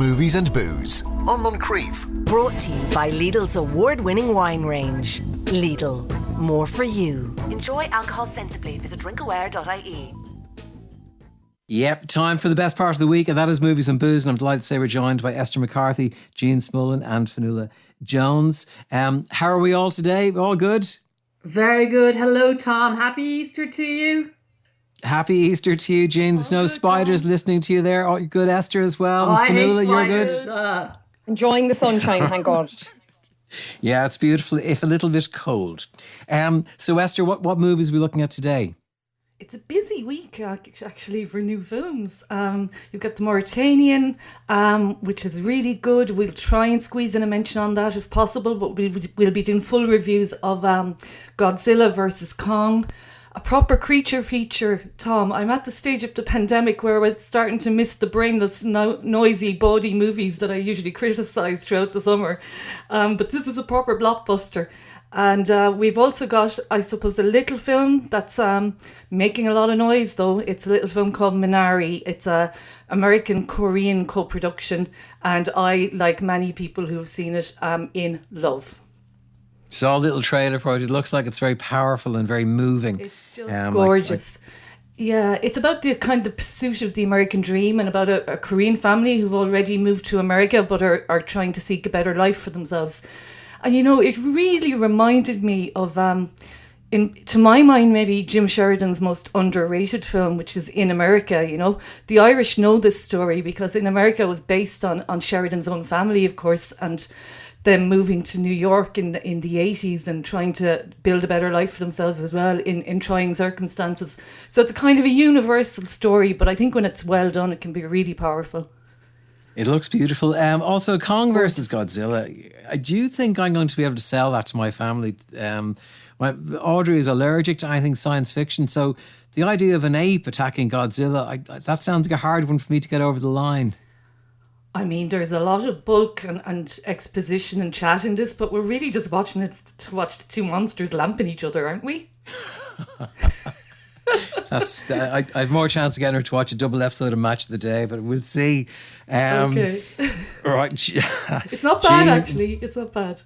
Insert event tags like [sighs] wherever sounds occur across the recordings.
Movies and Booze on Moncrieff. Brought to you by Lidl's award winning wine range. Lidl, more for you. Enjoy alcohol sensibly. Visit drinkaware.ie. Yep, time for the best part of the week, and that is movies and booze. And I'm delighted to say we're joined by Esther McCarthy, Jean Smullen, and Fionnuala Jones. Um, how are we all today? All good? Very good. Hello, Tom. Happy Easter to you. Happy Easter to you, Jean. There's no spiders Tom. listening to you there. Oh, good, Esther, as well. Oh, I hate you're good. Uh, Enjoying the sunshine, thank God. [laughs] Yeah, it's beautiful, if a little bit cold. Um, so, Esther, what, what movies are we looking at today? It's a busy week actually for new films. Um, you've got the Mauritanian, um, which is really good. We'll try and squeeze in a mention on that if possible, but we'll, we'll be doing full reviews of um, Godzilla versus Kong. A proper creature feature, Tom. I'm at the stage of the pandemic where I'm starting to miss the brainless, no- noisy, bawdy movies that I usually criticise throughout the summer. Um, but this is a proper blockbuster. And uh, we've also got, I suppose, a little film that's um, making a lot of noise, though. It's a little film called Minari. It's a American Korean co-production, and I, like many people who have seen it, am in love. Saw a little trailer for it. It looks like it's very powerful and very moving. It's just Um, like- gorgeous. yeah, it's about the kind of pursuit of the American dream and about a, a Korean family who've already moved to America but are, are trying to seek a better life for themselves. And you know, it really reminded me of, um, in to my mind, maybe Jim Sheridan's most underrated film, which is In America. You know, the Irish know this story because In America was based on on Sheridan's own family, of course, and them moving to New York in the, in the 80s and trying to build a better life for themselves as well in, in trying circumstances. So it's a kind of a universal story, but I think when it's well done, it can be really powerful. It looks beautiful. Um, also, Kong versus Godzilla. I do think I'm going to be able to sell that to my family. Um, my, Audrey is allergic to anything science fiction, so the idea of an ape attacking Godzilla, I, that sounds like a hard one for me to get over the line. I mean, there's a lot of bulk and, and exposition and chat in this, but we're really just watching it to watch the two monsters lamping each other, aren't we? [laughs] That's I, I have more chance of getting her to watch a double episode of Match of the Day, but we'll see. Um, okay. [laughs] Right. It's not bad, Jean- actually. It's not bad.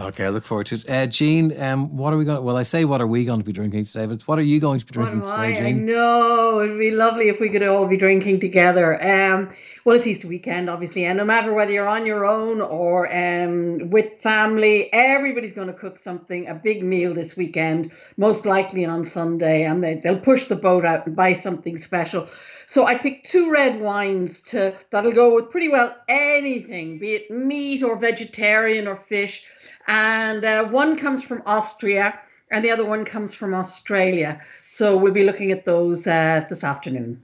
Okay, I look forward to it. Uh, Jean, um, what are we going? To, Well, I say what are we going to be drinking today, but what are you going to be drinking today, I? I know it'd be lovely if we could all be drinking together. Um, well, it's Easter weekend, obviously, and no matter whether you're on your own or um, with family, everybody's going to cook something, a big meal this weekend, most likely on Sunday, and they, they'll push the boat out and buy something special. So I picked two red wines to that'll go with pretty well anything, be it meat or vegetarian or fish. And uh, one comes from Austria, and the other one comes from Australia. So we'll be looking at those uh, this afternoon.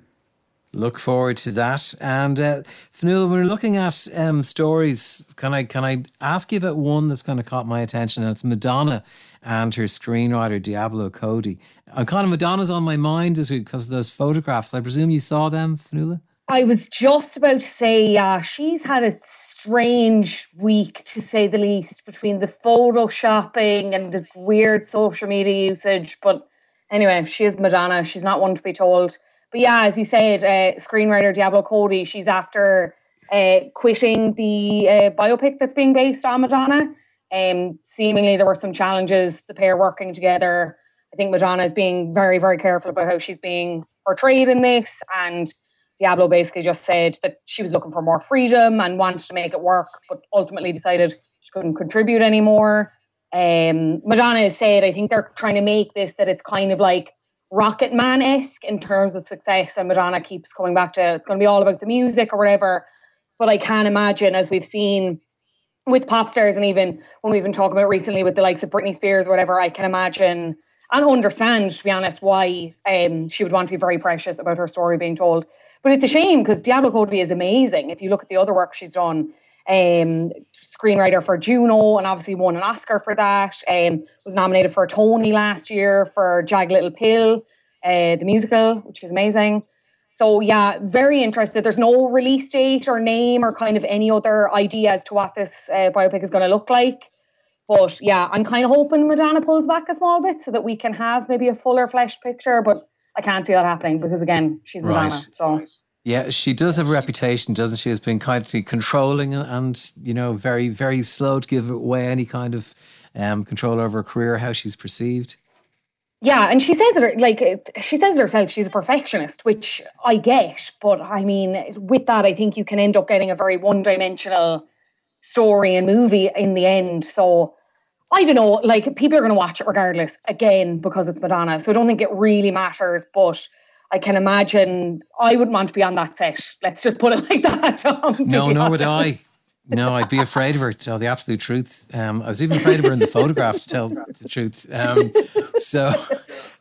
Look forward to that. And uh, Fionnuala, when we're looking at um, stories, can I can I ask you about one that's kind of caught my attention? And it's Madonna and her screenwriter Diablo Cody. And kind of Madonna's on my mind this week because of those photographs. I presume you saw them, Fionnuala. I was just about to say, yeah, she's had a strange week to say the least between the photoshopping and the weird social media usage. But anyway, she is Madonna. She's not one to be told. But yeah, as you said, uh, screenwriter Diablo Cody, she's after uh, quitting the uh, biopic that's being based on Madonna. Um, seemingly, there were some challenges, the pair working together. I think Madonna is being very, very careful about how she's being portrayed in this. And Diablo basically just said that she was looking for more freedom and wanted to make it work, but ultimately decided she couldn't contribute anymore. Um, Madonna has said, I think they're trying to make this that it's kind of like Rocket Man esque in terms of success. And Madonna keeps coming back to it's going to be all about the music or whatever. But I can imagine, as we've seen with pop stars, and even when we've been talking about recently with the likes of Britney Spears or whatever, I can imagine and understand, to be honest, why um, she would want to be very precious about her story being told. But it's a shame because Diablo Cody is amazing. If you look at the other work she's done, um, screenwriter for Juno and obviously won an Oscar for that. Um, was nominated for a Tony last year for Jagged Little Pill, uh, the musical, which is amazing. So yeah, very interested. There's no release date or name or kind of any other idea as to what this uh, biopic is going to look like. But yeah, I'm kind of hoping Madonna pulls back a small bit so that we can have maybe a fuller fleshed picture. But I can't see that happening because again, she's Madonna. Right. So Yeah, she does have a reputation, doesn't she, as being kind of controlling and, you know, very, very slow to give away any kind of um, control over her career, how she's perceived. Yeah, and she says it like she says herself, she's a perfectionist, which I get. But I mean, with that, I think you can end up getting a very one dimensional story and movie in the end. So I don't know, like people are going to watch it regardless, again, because it's Madonna. So I don't think it really matters. But I can imagine I wouldn't want to be on that set. Let's just put it [laughs] like that. no, nor would I. No, I'd be afraid of her to tell the absolute truth. Um, I was even afraid of her in the photograph to tell the truth. Um, so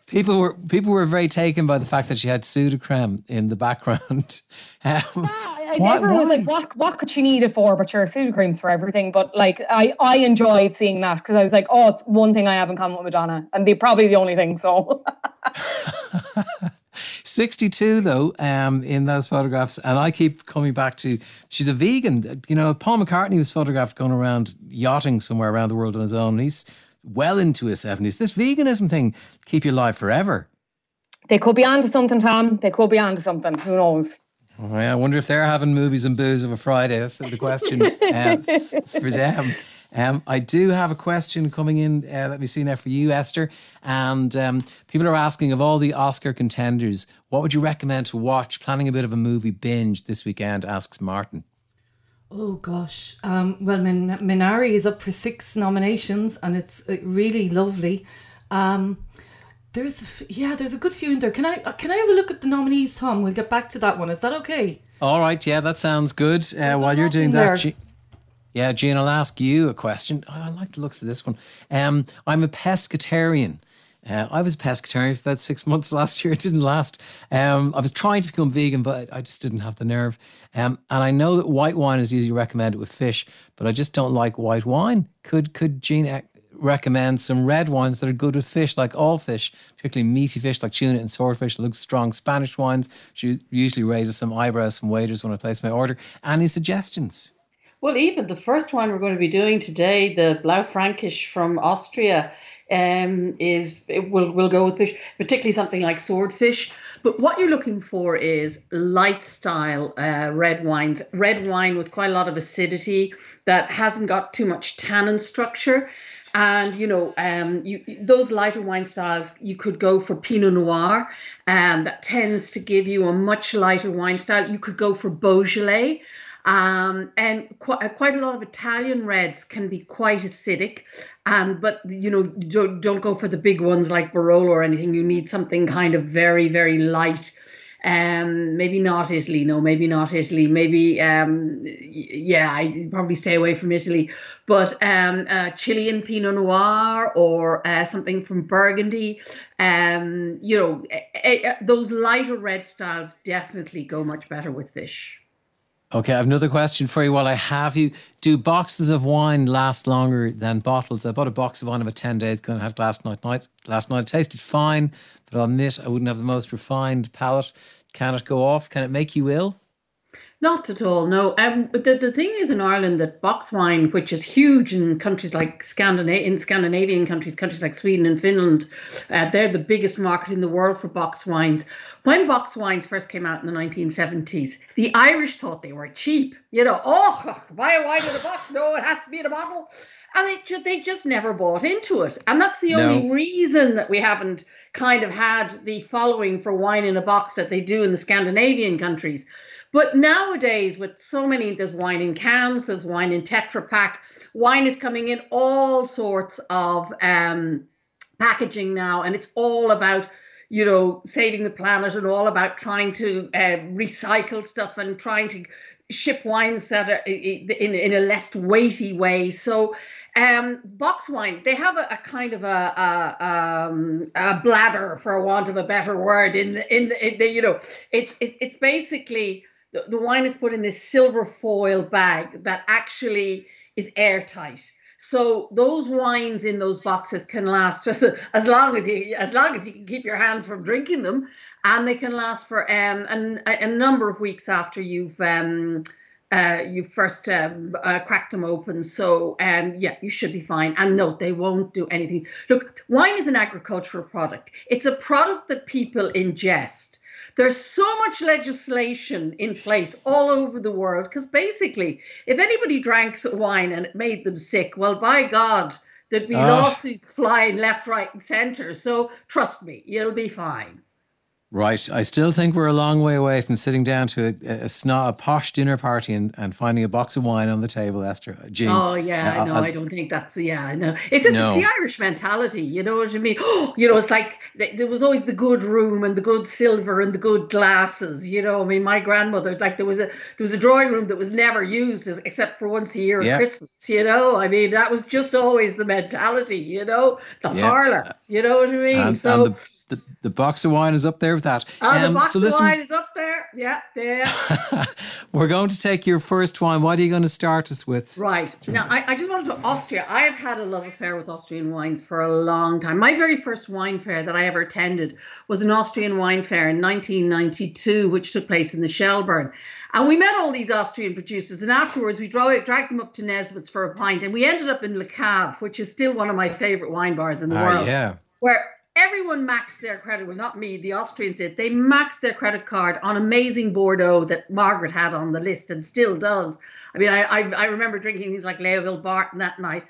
people were people were very taken by the fact that she had Sudocrem in the background. [laughs] Um, yeah, what, everyone was like, "What what could she need it for?" But sure, Sudocrem's for everything. But like, I I enjoyed seeing that because I was like, "Oh, it's one thing I have in common with Madonna, and they're probably the only thing." So. [laughs] 62 though um, in those photographs and i keep coming back to she's a vegan. You know paul mccartney was photographed going around yachting somewhere around the world on his own And he's well into his 70s this veganism thing keep you alive forever. They could be onto something tom. They could be onto something. Who knows? Oh, yeah, I wonder if they're having movies and booze of a Friday. That's the question uh, for them. Um, I do have a question coming in. Uh, let me see now for you, Esther. And um, people are asking of all the Oscar contenders, what would you recommend to watch? Planning a bit of a movie binge this weekend, asks Martin. Oh gosh. Um, well, Min- Minari is up for six nominations, and it's uh, really lovely. Um, there's a f- yeah, there's a good few in there. Can I uh, can I have a look at the nominees, Tom? We'll get back to that one. Is that okay? All right. Yeah, that sounds good. Uh, while you're doing that, yeah, Jean, I'll ask you a question. Oh, I like the looks of this one. Um, I'm a pescatarian. Uh, I was a pescatarian for about six months [laughs] last year. It didn't last. Um, I was trying to become vegan, but I just didn't have the nerve. Um, and I know that white wine is usually recommended with fish, but I just don't like white wine. Could could Jean recommend some red wines that are good with fish, like all fish, particularly meaty fish like tuna and swordfish? Looks strong Spanish wines, which usually raises some eyebrows from waiters when I place my order. Any suggestions? Well, even the first one we're going to be doing today, the Blaufränkisch from Austria, um, is it will will go with fish, particularly something like swordfish. But what you're looking for is light style uh, red wines, red wine with quite a lot of acidity that hasn't got too much tannin structure. And you know, um, you those lighter wine styles, you could go for Pinot Noir, um, that tends to give you a much lighter wine style. You could go for Beaujolais, um, and quite, uh, quite a lot of Italian reds can be quite acidic. Um, but you know, don't, don't go for the big ones like Barolo or anything. You need something kind of very, very light. Um, maybe not Italy. No, maybe not Italy. Maybe, um, yeah, I probably stay away from Italy. But um, uh, Chilean Pinot Noir or uh, something from Burgundy. Um, you know, those lighter red styles definitely go much better with fish. Okay, I have another question for you while I have you. Do boxes of wine last longer than bottles? I bought a box of wine about 10 days ago and had last night, night. Last night it tasted fine, but I'll admit I wouldn't have the most refined palate. Can it go off? Can it make you ill? Not at all, no. Um, the, the thing is in Ireland that box wine, which is huge in countries like Scandinavian, in Scandinavian countries, countries like Sweden and Finland, uh, they're the biggest market in the world for box wines. When box wines first came out in the 1970s, the Irish thought they were cheap. You know, oh, buy a wine in a box. No, it has to be in a bottle. And they just, they just never bought into it. And that's the no. only reason that we haven't kind of had the following for wine in a box that they do in the Scandinavian countries. But nowadays, with so many, there's wine in cans, there's wine in Tetra Pak. Wine is coming in all sorts of um, packaging now, and it's all about you know saving the planet and all about trying to uh, recycle stuff and trying to ship wines that are in, in a less weighty way. So um, box wine, they have a, a kind of a, a, um, a, bladder, for want of a better word, in the, in, the, in the you know, it's it, it's basically the, the wine is put in this silver foil bag that actually is airtight. So those wines in those boxes can last [laughs] just as long as you as long as you can keep your hands from drinking them, and they can last for um a, a number of weeks after you've um uh, you first um, uh, cracked them open. So um, yeah, you should be fine. And no, they won't do anything. Look, wine is an agricultural product. It's a product that people ingest. There's so much legislation in place all over the world because basically, if anybody drank wine and it made them sick, well, by God, there'd be oh. lawsuits flying left, right, and centre. So trust me, you'll be fine. Right. I still think we're a long way away from sitting down to a, a, a, a posh dinner party and, and finding a box of wine on the table, Esther. Jean. Oh, yeah. Uh, no, I, I don't think that's, yeah, no. It's just no. it's the Irish mentality. You know what I mean? [gasps] you know, it's like there was always the good room and the good silver and the good glasses. You know, I mean, my grandmother, like there was a there was a drawing room that was never used except for once a year at Christmas. You know, I mean, that was just always the mentality, you know, the yeah. parlor. You know what I mean? And, so. And the, the, the box of wine is up there with that. Oh, um, the box so listen, of wine is up there. Yeah, yeah. [laughs] we're going to take your first wine. What are you going to start us with? Right. Now, I, I just wanted to Austria. I have had a love affair with Austrian wines for a long time. My very first wine fair that I ever attended was an Austrian wine fair in 1992, which took place in the Shelbourne. And we met all these Austrian producers, and afterwards we dragged them up to Nesbitt's for a pint, and we ended up in Le Cave, which is still one of my favorite wine bars in the uh, world. Yeah. Where everyone maxed their credit. Well, not me, the Austrians did. They maxed their credit card on amazing Bordeaux that Margaret had on the list and still does. I mean, I I, I remember drinking things like Léoville Barton that night.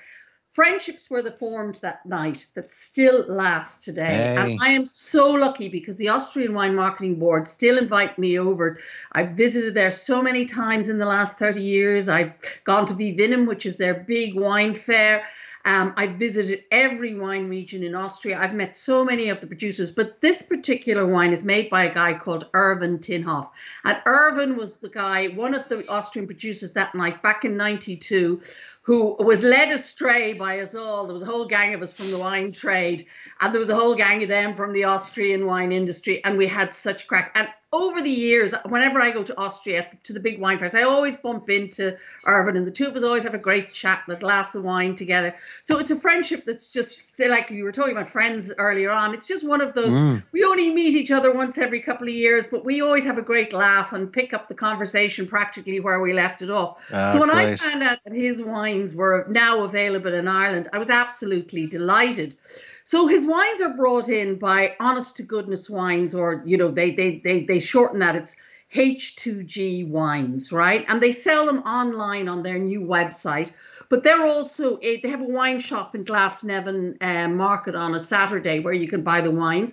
Friendships were the formed that night that still last today. Hey. And I am so lucky because the Austrian Wine Marketing Board still invite me over. I've visited there so many times in the last 30 years. I've gone to VieVinum, which is their big wine fair. Um, I've visited every wine region in Austria. I've met so many of the producers, but this particular wine is made by a guy called Erwin Tinhof. And Irvin was the guy, one of the Austrian producers that night back in 92, who was led astray by us all. There was a whole gang of us from the wine trade, and there was a whole gang of them from the Austrian wine industry, and we had such crack. And over the years, whenever I go to Austria to the big wine fairs, I always bump into Erwin, and the two of us always have a great chat and a glass of wine together. So it's a friendship that's just still like you were talking about friends earlier on. It's just one of those. Mm. We only meet each other once every couple of years, but we always have a great laugh and pick up the conversation practically where we left it off. Ah, so when great. I found out that his wines were now available in Ireland, I was absolutely delighted. So his wines are brought in by Honest to Goodness Wines, or you know, they they they they shorten that. It's H2G Wines, right? And they sell them online on their new website. But they're also they have a wine shop in Glasnevin uh, Market on a Saturday where you can buy the wines.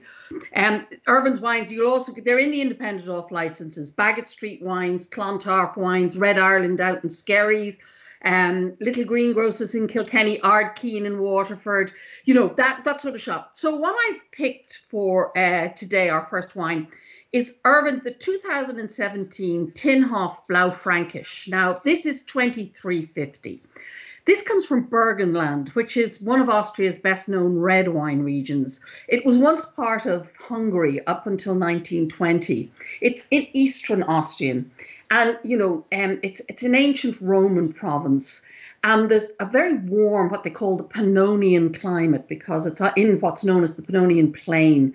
And um, Erwin's Wines, you'll also they're in the independent off licenses. Baggot Street Wines, Clontarf Wines, Red Island out in Skerries um, Little Greengrocers in Kilkenny, Ardkeen in Waterford, you know, that, that sort of shop. So what I picked for uh, today, our first wine, is Erwin, the 2017 Tinhof Blaufränkisch. Now, this is 2350. This comes from Burgenland, which is one of Austria's best known red wine regions. It was once part of Hungary up until 1920. It's in eastern Austrian. And you know, um, it's it's an ancient Roman province, and there's a very warm, what they call the Pannonian climate, because it's in what's known as the Pannonian Plain.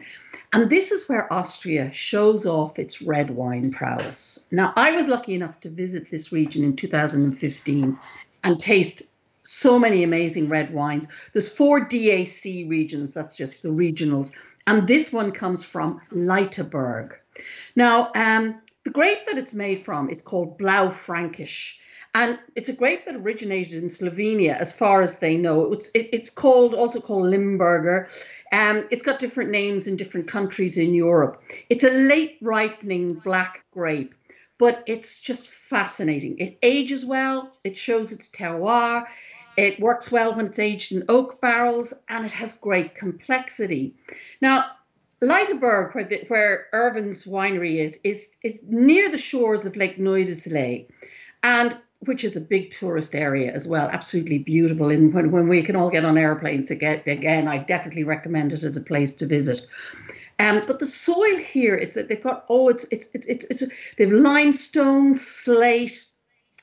And this is where Austria shows off its red wine prowess. Now, I was lucky enough to visit this region in 2015 and taste so many amazing red wines. There's four DAC regions, that's just the regionals. And this one comes from Leithaberg. Now, um, the grape that it's made from is called Blau Blaufränkisch. And it's a grape that originated in Slovenia, as far as they know. It's it, it's called also called Limberger. Um, it's got different names in different countries in Europe. It's a late ripening black grape, but it's just fascinating. It ages well. It shows its terroir. It works well when it's aged in oak barrels, and it has great complexity. Now, Leithaberg, where, the, where Erwin's winery is, is, is near the shores of Lake Neusiedler, and which is a big tourist area as well. Absolutely beautiful. And when, when we can all get on airplanes again, again, I definitely recommend it as a place to visit. Um, but the soil here, it's they've got oh, it's it's it's it's, it's they've limestone, slate,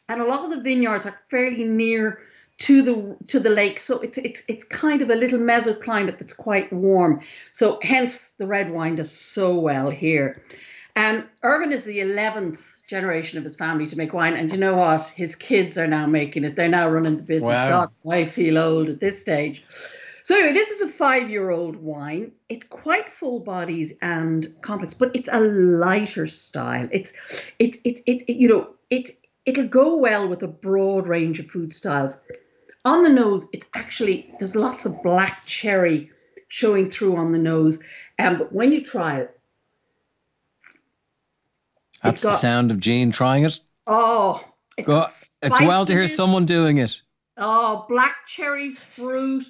and a lot of the vineyards are fairly near to the to the lake. So it's it's it's kind of a little mesoclimate that's quite warm. So hence the red wine does so well here. Um, Erwin is the 11th generation of his family to make wine. And you know what? His kids are now making it. They're now running the business. Wow. God, I feel old at this stage. So anyway, this is a five-year-old wine. It's quite full bodies and complex, but it's a lighter style. It's it it it, it you know, it it'll go well with a broad range of food styles. On the nose, it's actually there's lots of black cherry showing through on the nose. Um, but when you try it, That's the got- sound of Jean trying it. oh, it's, It's well to hear someone doing it. Oh, black cherry fruit.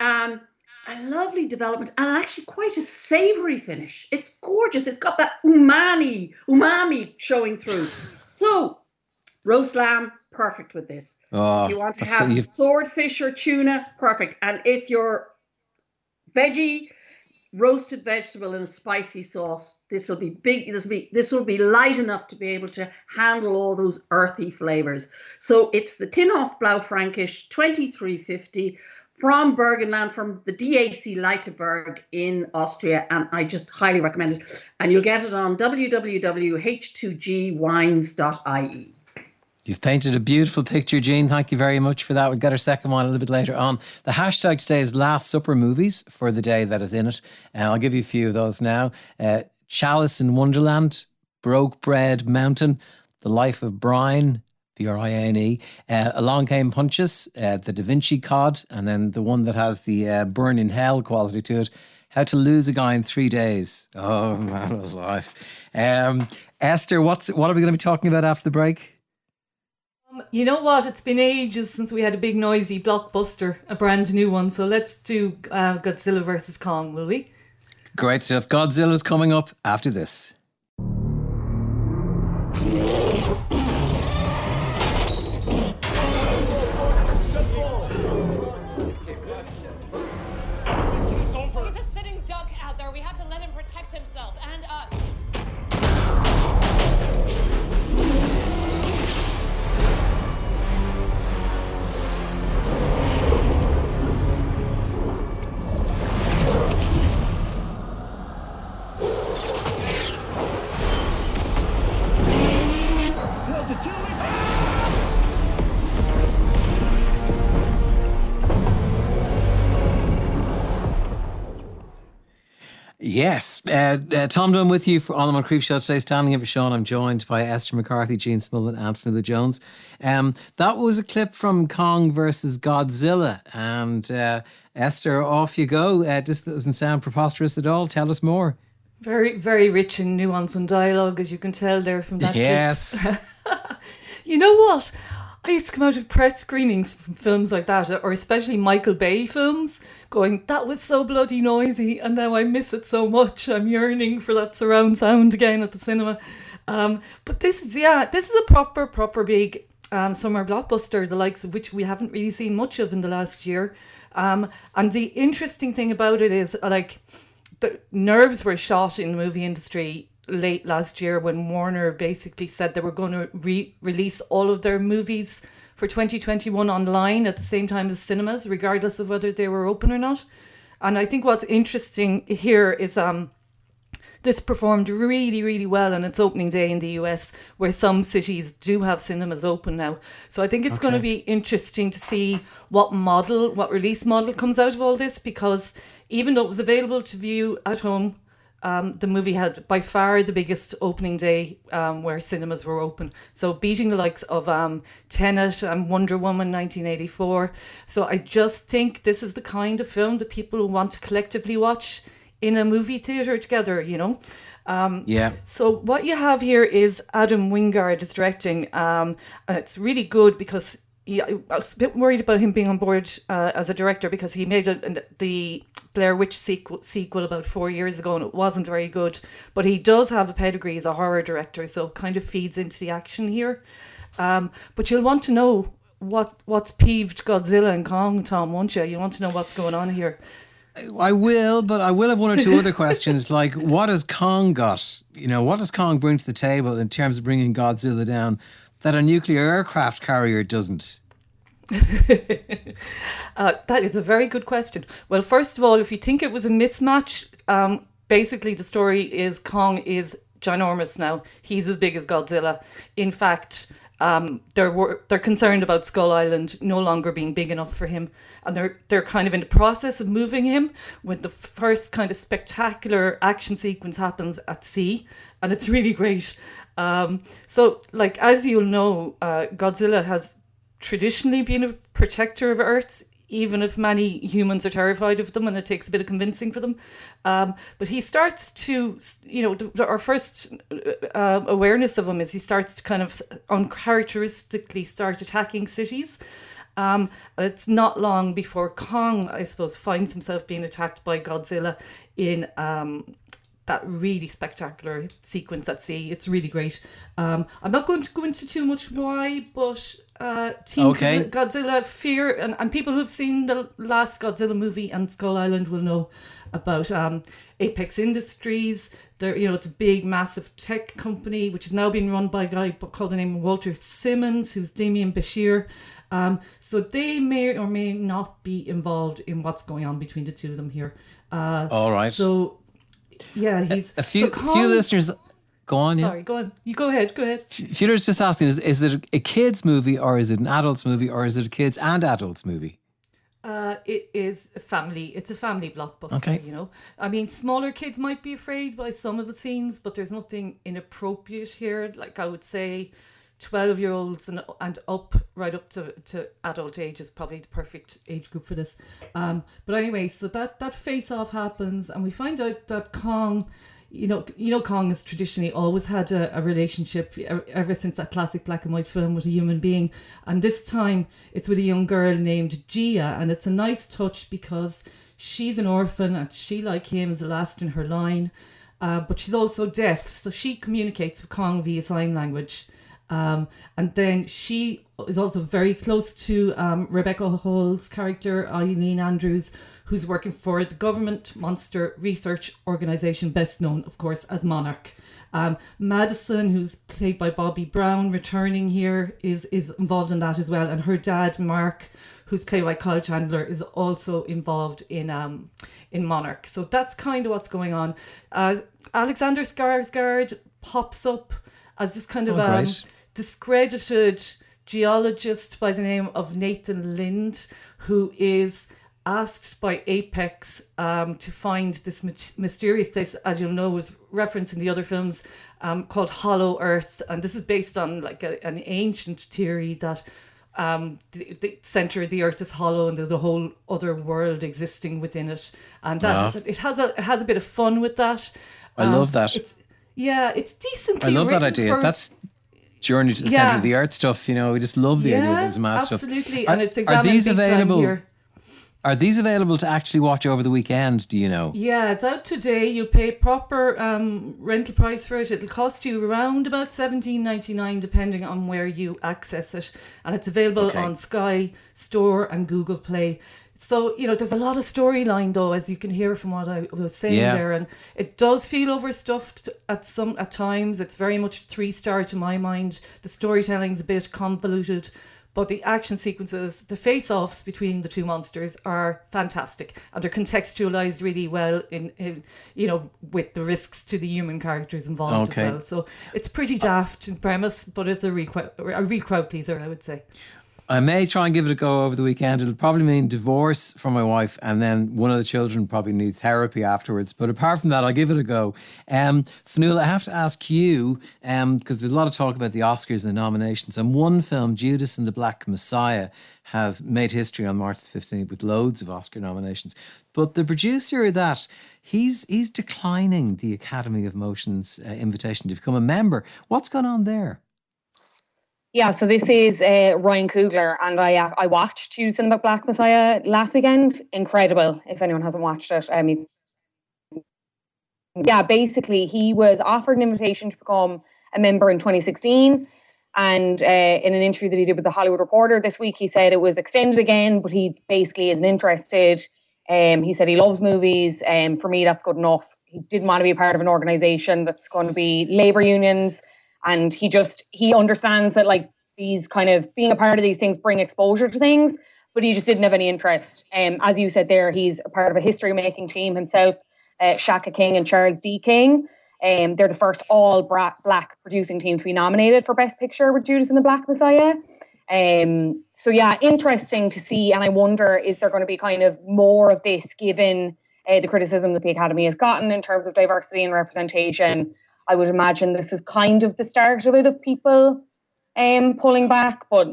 Um, a lovely development and actually quite a savory finish. It's gorgeous. It's got that umami, umami showing through. So, roast lamb, perfect with this. Oh, if you want to have you've- swordfish or tuna, perfect. And if you're veggie, roasted vegetable in a spicy sauce, this will be big. This will be this will be light enough to be able to handle all those earthy flavors. So it's the Tinhof Blaufränkisch 2350 from Burgenland, from the DAC Leithaberg in Austria, and I just highly recommend it. And you'll get it on www.h2gwines.ie. You've painted a beautiful picture, Jean. Thank you very much for that. We'll get our second one a little bit later on. The hashtag today is Last Supper movies for the day that is in it. And I'll give you a few of those now. Uh, Chalice in Wonderland, Broke Bread Mountain, The Life of Brian, B R I A N E. Uh, Along Came Punches, uh, The Da Vinci Cod, and then the one that has the uh, Burn in Hell quality to it. How to Lose a Guy in Three Days. Oh, [laughs] man of life. Um, Esther, what's what are we going to be talking about after the break? You know what? It's been ages since we had a big noisy blockbuster, a brand new one. So let's do uh, Godzilla versus Kong, will we? Great stuff. Godzilla's coming up after this. Yes. Uh, uh, Tom Dunne with you for On the Moncrieff Show today. Standing in for Sean, I'm joined by Esther McCarthy, Jean Smullen, and Fionnuala Jones. Um, that was a clip from Kong versus Godzilla. And uh, Esther, off you go. Uh, this doesn't sound preposterous at all. Tell us more. Very, very rich in nuance and dialogue, as you can tell there from that. clip. Yes. [laughs] You know what? I used to come out of press screenings from films like that, or especially Michael Bay films, going, that was so bloody noisy, and now I miss it so much. I'm yearning for that surround sound again at the cinema. Um, but this is, yeah, this is a proper, proper big um, summer blockbuster, the likes of which we haven't really seen much of in the last year. Um, and the interesting thing about it is, like, the nerves were shot in the movie industry late last year when Warner basically said they were going to re- release all of their movies for 2021 online at the same time as cinemas, regardless of whether they were open or not. And I think what's interesting here is um, this performed really, really well on its opening day in the US, where some cities do have cinemas open now. So I think it's going to be interesting to see what model, what release model comes out of all this, because even though it was available to view at home, um, the movie had by far the biggest opening day um, where cinemas were open. So beating the likes of um, Tenet and Wonder Woman 1984. So I just think this is the kind of film that people want to collectively watch in a movie theater together, you know. Um, yeah. so what you have here is Adam Wingard is directing, um, and it's really good because he, I was a bit worried about him being on board uh, as a director because he made a, the Blair Witch sequel, sequel about four years ago and it wasn't very good. But he does have a pedigree as a horror director, so it kind of feeds into the action here. Um, but you'll want to know what what's peeved Godzilla and Kong, Tom, won't you? You want to know what's going on here. I will, but I will have one or two other questions. [laughs] Like, what has Kong got? You know, what does Kong bring to the table in terms of bringing Godzilla down that a nuclear aircraft carrier doesn't? [laughs] Uh, that is a very good question. Well, first of all, if you think it was a mismatch, um, basically the story is Kong is ginormous now. He's as big as Godzilla. In fact, um, they're they're concerned about Skull Island no longer being big enough for him, and they're they're kind of in the process of moving him. When the first kind of spectacular action sequence happens at sea, and it's really great. Um, so, like as you'll know, uh, Godzilla has traditionally been a protector of Earth even if many humans are terrified of them and it takes a bit of convincing for them. Um, but he starts to, you know, the, our first uh, awareness of him is he starts to kind of uncharacteristically start attacking cities. Um, it's not long before Kong, I suppose, finds himself being attacked by Godzilla in um, that really spectacular sequence at sea. It's really great. Um, I'm not going to go into too much why, but uh, Team Okay. Godzilla fear and, and people who've seen the last Godzilla movie and Skull Island will know about um, Apex Industries. They're, you know, it's a big, massive tech company which is now being run by a guy called the name Walter Simmons, who's Demián Bichir. Um, so they may or may not be involved in what's going on between the two of them here. Uh, All right. So yeah, he's a few so few listeners. Go on, yeah. Sorry, go on. You go ahead. Go ahead. Listeners just asking: is is it a kids movie or is it an adults movie or is it a kids and adults movie? Uh, it is a family. It's a family blockbuster. Okay. You know, I mean, smaller kids might be afraid by some of the scenes, but there's nothing inappropriate here. Like I would say, twelve year olds and and up, right up to, to adult age is probably the perfect age group for this. Um, but anyway, so that that face off happens, and we find out that Kong. You know, you know, Kong has traditionally always had a, a relationship ever since that classic black and white film with a human being, and this time it's with a young girl named Jia, and it's a nice touch because she's an orphan and she, like him, is the last in her line, uh, but she's also deaf, so she communicates with Kong via sign language. Um, and then she is also very close to um, Rebecca Hall's character, Ilene Andrews, who's working for the government monster research organization, best known, of course, as Monarch. Um, Madison, who's played by Bobby Brown, returning here, is is involved in that as well. And her dad, Mark, who's played by Kyle Chandler, is also involved in um, in Monarch. So that's kind of what's going on. Uh, Alexander Skarsgård pops up as this kind of Oh. Discredited geologist by the name of Nathan Lind, who is asked by Apex um, to find this mysterious place, as you'll know, was referenced in the other films, um, called Hollow Earth, and this is based on like a, an ancient theory that um, the, the center of the Earth is hollow and there's a whole other world existing within it, and that it has a it has a bit of fun with that. I Um, love that. It's yeah, it's decently. I love that idea. for- That's journey to the Yeah. center of the earth stuff. You know, we just love the idea of yeah, this mad stuff. absolutely, Are, and it's are examined these big time available? Are these available to actually watch over the weekend? Do you know? Yeah, it's out today. You'll pay proper um, rental price for it. It'll cost you around about seventeen ninety nine, depending on where you access it, and it's available Okay. on Sky Store and Google Play. So you know, there's a lot of storyline though, as you can hear from what I was saying Yeah. there, and it does feel overstuffed at some at times. It's very much three star to my mind. The storytelling's a bit convoluted. But the action sequences, the face offs between the two monsters are fantastic. And they're contextualized really well in, in you know, with the risks to the human characters involved Okay. as well. So it's pretty daft in premise, but it's a real, a real crowd pleaser, I would say. I may try and give it a go over the weekend. It'll probably mean divorce from my wife, and then one of the children probably need therapy afterwards. But apart from that, I'll give it a go. Um, Fionnuala, I have to ask you because there's a lot of talk about the Oscars and the nominations, and one film, Judas and the Black Messiah, has made history on March 15th with loads of Oscar nominations. But the producer of that, he's he's declining the Academy of Motion's uh, invitation to become a member. What's going on there? Yeah, so this is uh, Ryan Coogler, and I uh, I watched and the Black Messiah last weekend. Incredible! If anyone hasn't watched it, I mean, yeah, basically he was offered an invitation to become a member in 2016, and uh, in an interview that he did with the Hollywood Reporter this week, he said it was extended again, but he basically isn't interested. Um, he said he loves movies, and um, for me, that's good enough. He didn't want to be a part of an organization that's going to be labor unions and he just he understands that like these kind of being a part of these things bring exposure to things but he just didn't have any interest um, as you said there he's a part of a history making team himself uh, Shaka King and Charles D King Um, they're the first all black producing team to be nominated for Best Picture with Judas and the Black Messiah. Um, so yeah, interesting to see, and I wonder is there going to be kind of more of this given uh, the criticism that the Academy has gotten in terms of diversity and representation? I would imagine this is kind of the start of it of people um, pulling back, but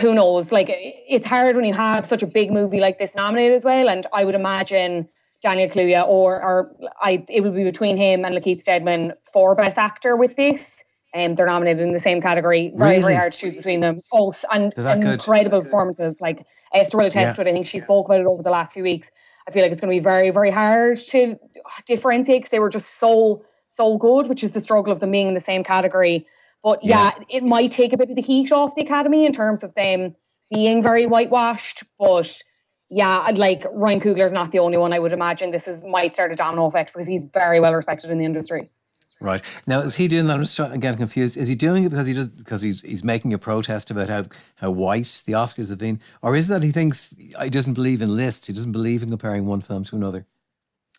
who knows? Like it's hard when you have such a big movie like this nominated as well, and I would imagine Daniel Kaluuya or or I it would be between him and Lakeith Steadman for Best Actor with this. And um, they're nominated in the same category. Very, Really? very hard to choose between them. Both and They're good. incredible performances. Like Esther will attest Yeah. to it. I think she spoke about it over the last few weeks. I feel like it's going to be very, very hard to differentiate because they were just so, so good, which is the struggle of them being in the same category. But yeah, it might take a bit of the heat off the academy in terms of them being very whitewashed. But yeah, like Ryan Coogler's not the only one. I would imagine this is might start a domino effect because he's very well respected in the industry. Right now, is he doing that? I'm just getting confused. Is he doing it because he does because he's he's making a protest about how how white the Oscars have been, or is it that he thinks he doesn't believe in lists? He doesn't believe in comparing one film to another.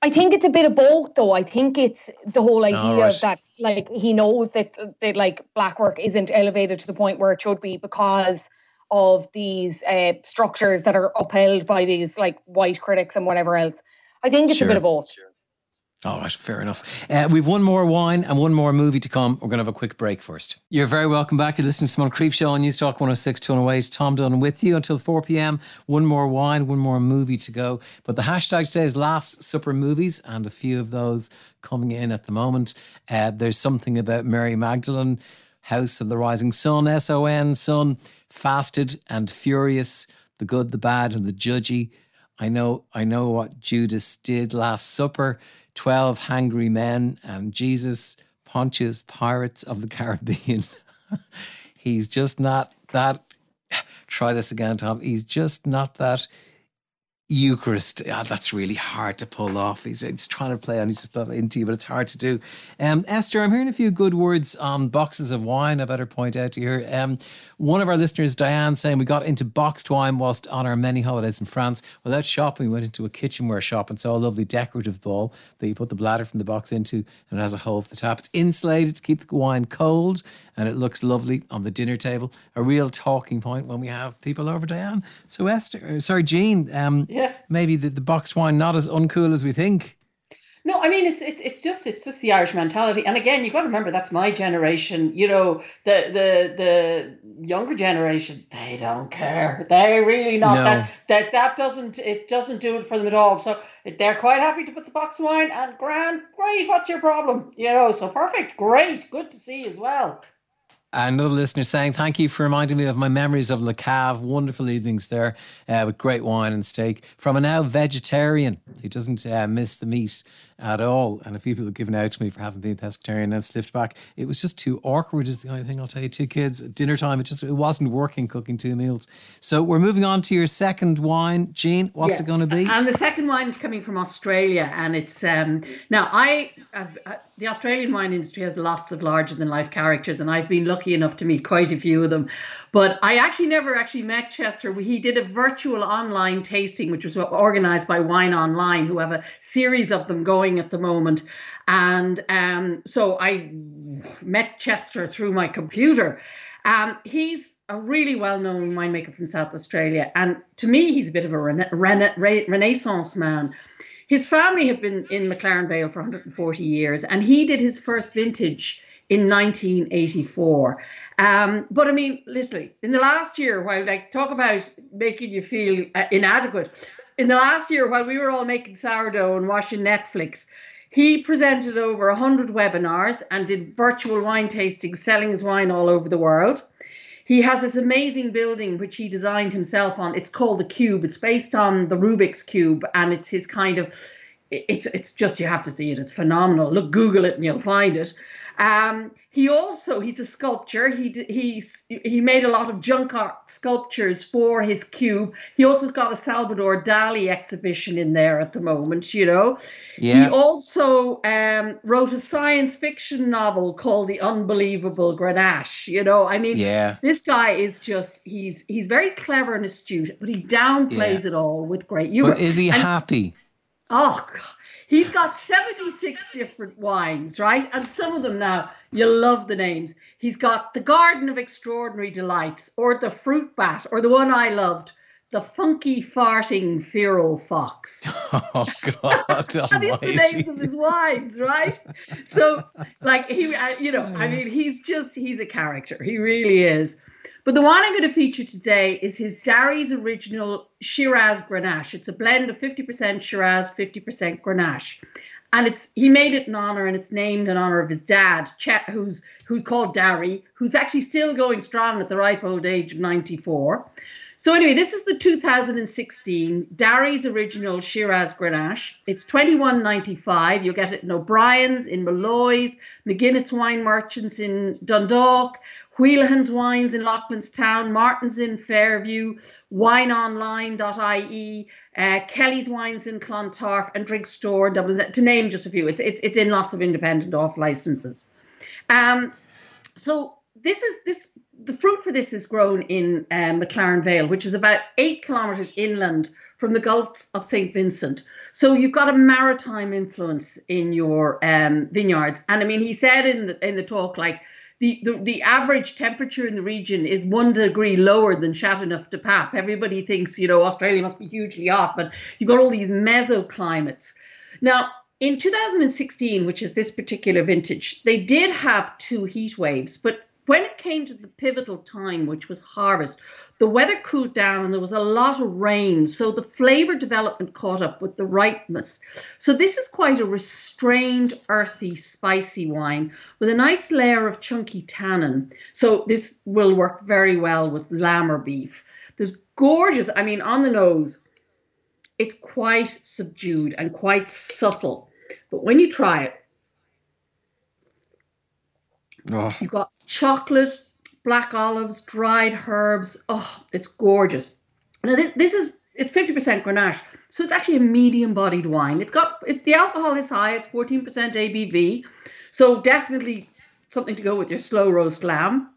I think it's a bit of both, though. I think it's the whole idea Oh, right. of that, like he knows that that like black work isn't elevated to the point where it should be because of these uh, structures that are upheld by these like white critics and whatever else. I think it's Sure. a bit of both. All right, fair enough. Uh, we've one more wine and one more movie to come. We're going to have a quick break first. You're very welcome back. You're listening to Moncrieff Show on Newstalk 106 208. Tom Dunne with you until 4 p.m. One more wine, one more movie to go. But the hashtag today is Last Supper Movies, and a few of those coming in at the moment. Uh, there's something about Mary Magdalene, House of the Rising Sun, S O N, Sun, Fasted and Furious, The Good, the Bad, and the Judgy. I know, I know what Judas did last supper. Twelve hungry men and Jesus, Pontius, pirates of the Caribbean. [laughs] He's just not that. Try this again, Tom. He's just not that Eucharist. Ah, that's really hard to pull off. He's, he's trying to play on. He's just not into you, but it's hard to do. Um, Esther, I'm hearing a few good words on boxes of wine. I better point out here. Um, one of our listeners, Diane, saying we got into boxed wine whilst on our many holidays in France. Without shopping, we went into a kitchenware shop and saw a lovely decorative bowl that you put the bladder from the box into, and it has a hole for the top. It's insulated to keep the wine cold, and it looks lovely on the dinner table. A real talking point when we have people over, Diane. So Esther, uh, sorry, Jean. Um, Yeah. maybe the, the boxed wine not as uncool as we think. No, I mean it's it's it's just it's just the Irish mentality. And again, you've got to remember that's my generation. You know, the the the younger generation, they don't care. They really not No. that that that doesn't it doesn't do it for them at all. So they're quite happy to put the box wine and grand, great. What's your problem? You know, so perfect, great, good to see as well. Another listener saying, Thank you for reminding me of my memories of Le Cave. Wonderful evenings there uh, with great wine and steak. From a now vegetarian who doesn't uh, miss the meat at all. And a few people have given out to me for having been pescatarian and slipped back. It was just too awkward, is the only thing I'll tell you. Two kids at dinner time, it just it wasn't working cooking two meals. So we're moving on to your second wine. Jean, what's Yes. it going to be? And the second wine is coming from Australia, and it's um, now I uh, uh, the Australian wine industry has lots of larger than life characters, and I've been lucky enough to meet quite a few of them. But I actually never actually met Chester. He did a virtual online tasting, which was organized by Wine Online, who have a series of them going at the moment. And um, so I met Chester through my computer. Um, he's a really well-known winemaker from South Australia, and to me, he's a bit of a rena- rena- Renaissance man. His family have been in McLaren Vale for 140 years, and he did his first vintage in 1984. Um, but I mean, literally, in the last year, while like talk about making you feel uh, inadequate, in the last year, while we were all making sourdough and watching Netflix, he presented over 100 webinars and did virtual wine tastings, selling his wine all over the world. He has this amazing building which he designed himself on. It's called the Cube. It's based on the Rubik's Cube, and it's his kind of. It's it's just you have to see it. It's phenomenal. Look, Google it and you'll find it. Um, he also he's a sculptor. He he's he made a lot of junk art sculptures for his cube. He also's got a Salvador Dali exhibition in there at the moment. You know. yeah. He also um, wrote a science fiction novel called The Unbelievable Grenache. You know, I mean, Yeah. this guy is just he's he's very clever and astute, but he downplays Yeah. it all with great humor. But is he And- happy? Oh, God. he's got 76 different wines, right? And some of them now, you'll love the names. He's got the Garden of Extraordinary Delights, or the Fruit Bat, or the one I loved, the Funky Farting Feral Fox. [laughs] Oh God [laughs] That is the names of his wines, right? So, like he, you know, I mean, he's just he's a character. He really is. But the wine I'm going to feature today is his d'Arry's original Shiraz Grenache. It's a blend of 50% Shiraz, 50% Grenache. And it's he made it in honor, and it's named in honor of his dad, Chet, who's who's called d'Arry, who's actually still going strong at the ripe old age of 94. So anyway, this is the 2016 d'Arry's original Shiraz Grenache. It's 21.95. You'll get it in O'Brien's, in Molloy's, McGuinness Wine Merchants in Dundalk, Whelehan's Wines in Loughlinstown, Martin's in Fairview, wineonline.ie, uh, Kelly's Wines in Clontarf, and Drink Store in Dublin, to name just a few. It's, it's, it's in lots of independent off licenses. Um, so this is this the fruit for this is grown in um, McLaren Vale, which is about eight kilometres inland from the Gulf of St. Vincent. So you've got a maritime influence in your um, vineyards. And I mean, he said in the in the talk, like the, the, average temperature in the region is one degree lower than Chateauneuf-du-Pape. Everybody thinks, you know, Australia must be hugely hot, but you've got all these mesoclimates. Now, in 2016, which is this particular vintage, they did have two heat waves, but when it came to the pivotal time, which was harvest, the weather cooled down and there was a lot of rain. So the flavor development caught up with the ripeness. So this is quite a restrained, earthy, spicy wine with a nice layer of chunky tannin. So this will work very well with lamb or beef. There's gorgeous, I mean, on the nose, it's quite subdued and quite subtle. But when you try it, Oh, You've got chocolate, black olives, dried herbs. Oh, it's gorgeous. Now this, this is it's 50% Grenache, so it's actually a medium-bodied wine. It's got it, the alcohol is high. It's 14% ABV, so definitely something to go with your slow roast lamb.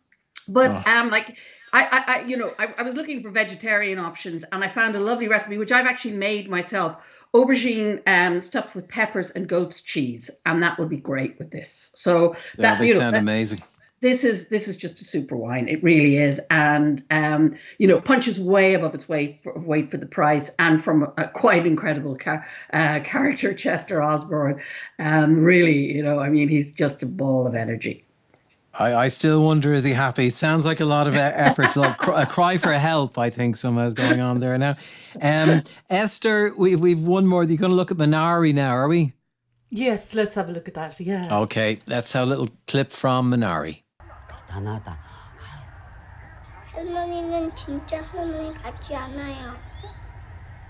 But Oh. um, like I, I, you know, I, I was looking for vegetarian options, and I found a lovely recipe which I've actually made myself. Aubergine um, stuffed with peppers and goat's cheese, and that would be great with this. So yeah, that they you know, sound that- amazing. This is this is just a super wine. It really is, and um, you know, punches way above its weight for, weight for the price, and from a, a quite incredible car, uh, character, Chester Osborn. Um, really, you know, I mean, he's just a ball of energy. I, I still wonder is he happy? It sounds like a lot of effort, like cr- a cry for help. I think somehow is going on there now. Um, Esther, we, we've one more. You're going to look at Minari now, are we? Yes, let's have a look at that. Yeah. Okay, let's have a little clip from Minari. 대단하다. 할머니는 진짜 할머니 같지 않아요.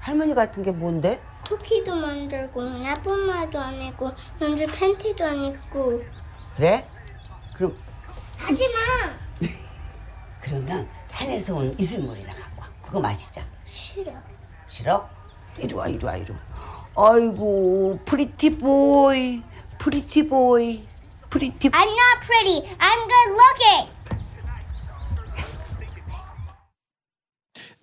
할머니 같은 게 뭔데? 쿠키도 만들고 나쁜 말도 안 하고 남자 팬티도 안 입고 그래? 그럼 하지마 [laughs] 그러면 산에서 온 이슬물이나 갖고 와. 그거 마시자. 싫어 싫어? 이리 와, 이리 와, 이리 와. 아이고, 프리티 보이, 프리티 보이, pretty. Tip- I'm not pretty. I'm good looking.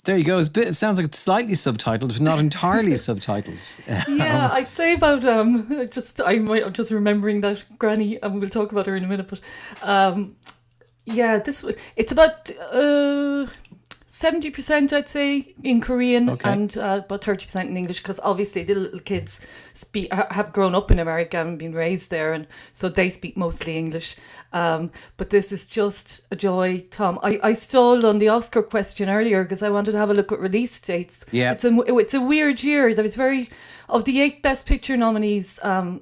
there you go. Bit, it sounds like it's slightly subtitled, but not entirely [laughs] subtitled. yeah, um, I'd say about um, just I might, I'm just remembering that Granny, and we'll talk about her in a minute. But um, yeah, this it's about uh, seventy percent, I'd say, in Korean, Okay. and uh, about thirty percent in English, because obviously the little kids speak have grown up in America and been raised there, and so they speak mostly English. Um, but this is just a joy, Tom. I, I stalled on the Oscar question earlier because I wanted to have a look at release dates. Yeah. it's a it's a weird year. There was very of the eight Best Picture nominees. Um,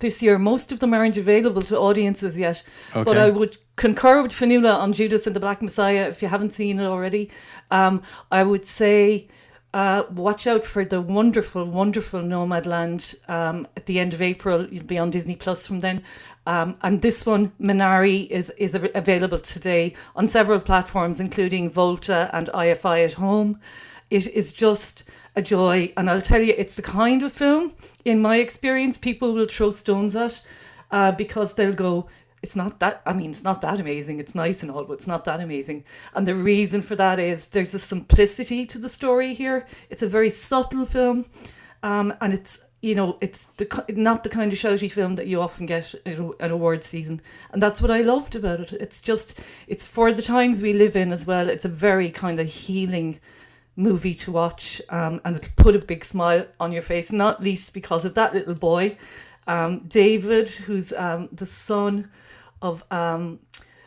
this year, most of them aren't available to audiences yet. Okay. But I would concur with Fionnuala on Judas and the Black Messiah if you haven't seen it already. Um, I would say uh, watch out for the wonderful, wonderful Nomadland um, at the end of April. You'll be on Disney Plus from then. Um, and this one, Minari, is, is available today on several platforms, including Volta and IFI at home. It is just a joy. And I'll tell you, it's the kind of film, in my experience, people will throw stones at uh, because they'll go, it's not that, I mean, it's not that amazing. It's nice and all, but it's not that amazing. And the reason for that is there's a simplicity to the story here. It's a very subtle film. Um, and it's you know, it's the not the kind of shouty film that you often get at a- at awards season, and that's what I loved about it. It's just it's for the times we live in as well. It's a very kind of healing movie to watch, um, and it'll put a big smile on your face, not least because of that little boy, um, David, who's um, the son of um,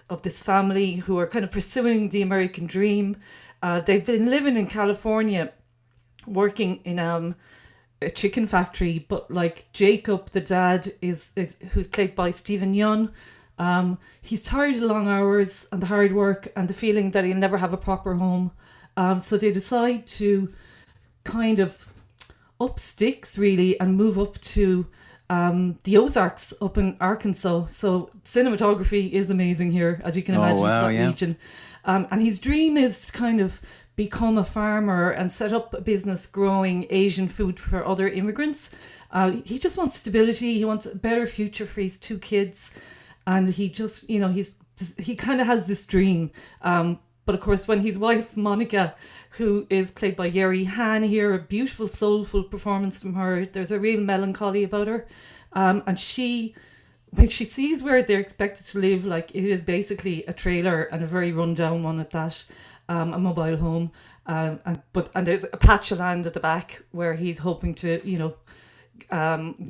of this family who are kind of pursuing the American dream. Uh, they've been living in California, working in um, a chicken factory, but like Jacob, the dad, is, is who's played by Steven Yeun. Um, he's tired of long hours and the hard work and the feeling that he'll never have a proper home. Um, so they decide to kind of up sticks really and move up to um, the Ozarks up in Arkansas. So cinematography is amazing here, as you can Oh, imagine, wow, that yeah. region. Um, and his dream is to kind of become a farmer and set up a business growing Asian food for other immigrants. Uh, he just wants stability. He wants a better future for his two kids, and he just, you know, he's he kind of has this dream. Um, but of course, when his wife Monica, who is played by Yeri Han here, a beautiful soulful performance from her. There's a real melancholy about her, um, and she when she sees where they're expected to live, like it is basically a trailer and a very rundown one at that, um, a mobile home, um, and but and there's a patch of land at the back where he's hoping to, you know, um,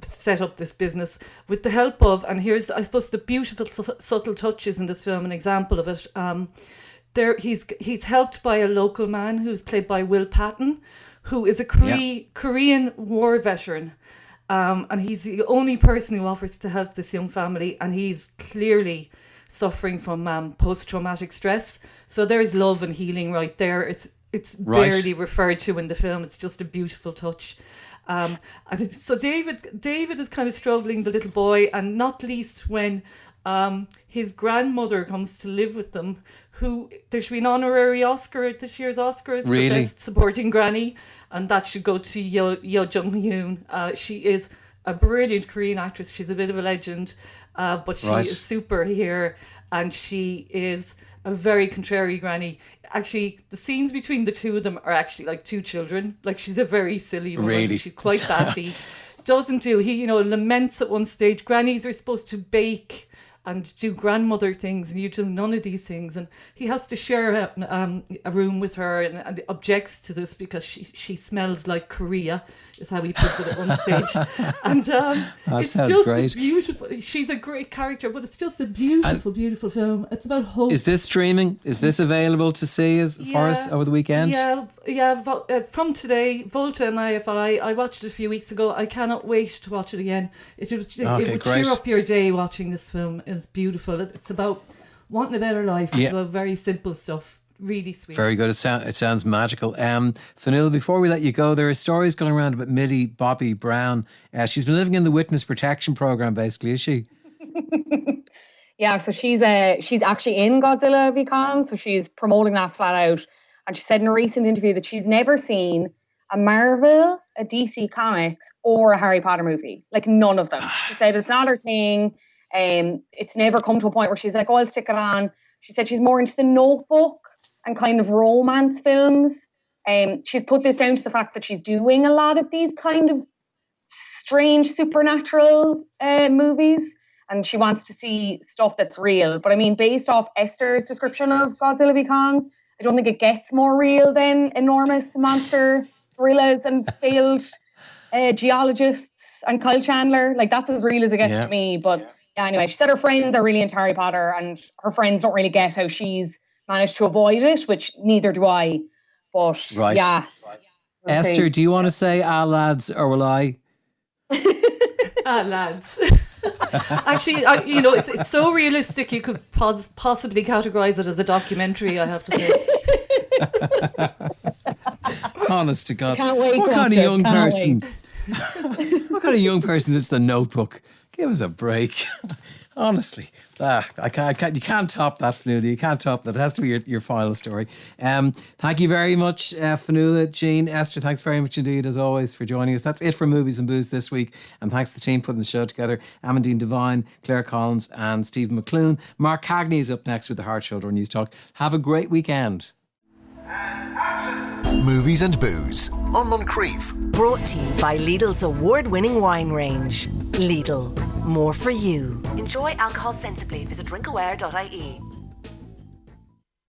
set up this business with the help of, and here's I suppose the beautiful su- subtle touches in this film, an example of it. Um, there he's he's helped by a local man who's played by Will Patton, who is a Kore- Korean war veteran. Um, and he's the only person who offers to help this young family, and he's clearly suffering from um, post-traumatic stress. So there's love and healing right there. It's it's Right. barely referred to in the film. It's just a beautiful touch. Um, and so David David is kind of struggling, the little boy, and not least when um, his grandmother comes to live with them. Who there should be an honorary Oscar at this year's Oscars for Really? best supporting granny, and that should go to Yo Yo Jung Hyun. Uh, she is a brilliant Korean actress. She's a bit of a legend, uh, but she Right. is super here, and she is a very contrary granny. Actually, the scenes between the two of them are actually like two children. Like she's a very silly woman. Really? She's quite [laughs] batty. Doesn't do. He, you know, laments at one stage. Grannies are supposed to bake and do grandmother things, and you do none of these things. And he has to share a, um, a room with her, and, and objects to this because she she smells like Korea, is how he puts it at one stage. [laughs] and um, it's just great. a beautiful. She's a great character, but it's just a beautiful, beautiful film. It's about hope. Is this streaming? Is this available to see as for us over the weekend? Yeah, yeah. Uh, from today, Volta and IFI. I watched it a few weeks ago. I cannot wait to watch it again. It, would- it, Okay, would great. cheer up your day watching this film. It was beautiful. It's about wanting a better life. Yeah. It's about very simple stuff. Really sweet. Very good. It, sound, it sounds magical. Um, Fanil, before we let you go, there are stories going around about Millie Bobby Brown. Uh, she's been living in the witness protection program, basically, is she? [laughs] Yeah, so she's uh, she's actually in Godzilla v Kong, so she's promoting that flat out. And she said in a recent interview that she's never seen a Marvel, a DC Comics, or a Harry Potter movie. Like none of them. [sighs] She said it's not her thing. Um, it's never come to a point where she's like, "Oh, I'll stick it on." She said she's more into the Notebook and kind of romance films. Um, she's put this down to the fact that she's doing a lot of these kind of strange supernatural uh, movies and she wants to see stuff that's real. But I mean, based off Esther's description of Godzilla v Kong, I don't think it gets more real than enormous monster gorillas and [laughs] failed uh, geologists and Kyle Chandler. Like that's as real as it gets Yeah. to me. But yeah, anyway, she said her friends are really into Harry Potter, and her friends don't really get how she's managed to avoid it, which neither do I. But Right. yeah. We'll Esther, see. do you want to say ah lads or will I? [laughs] Ah, lads. [laughs] Actually, I, you know, it's, it's so realistic. You could pos- possibly categorize it as a documentary. I have to say. [laughs] Honest to God. Can't wait what kind of young person? what kind of young person is it's the notebook? Give us a break. [laughs] Honestly, ah, I can't, I can't, you can't top that, Fionnuala. You can't top that. It has to be your, your final story. Um, thank you very much, uh, Fionnuala, Jean, Esther. Thanks very much indeed, as always, for joining us. That's it for Movies and Booze this week. And thanks to the team putting the show together Amandine Devine, Claire Collins, and Stephen McClune. Mark Cagney is up next with the Hard Shoulder Newstalk. Have a great weekend. Movies and Booze on Moncrieff. Brought to you by Lidl's award winning wine range. Lidl, more for you. Enjoy alcohol sensibly. Visit drinkaware.ie.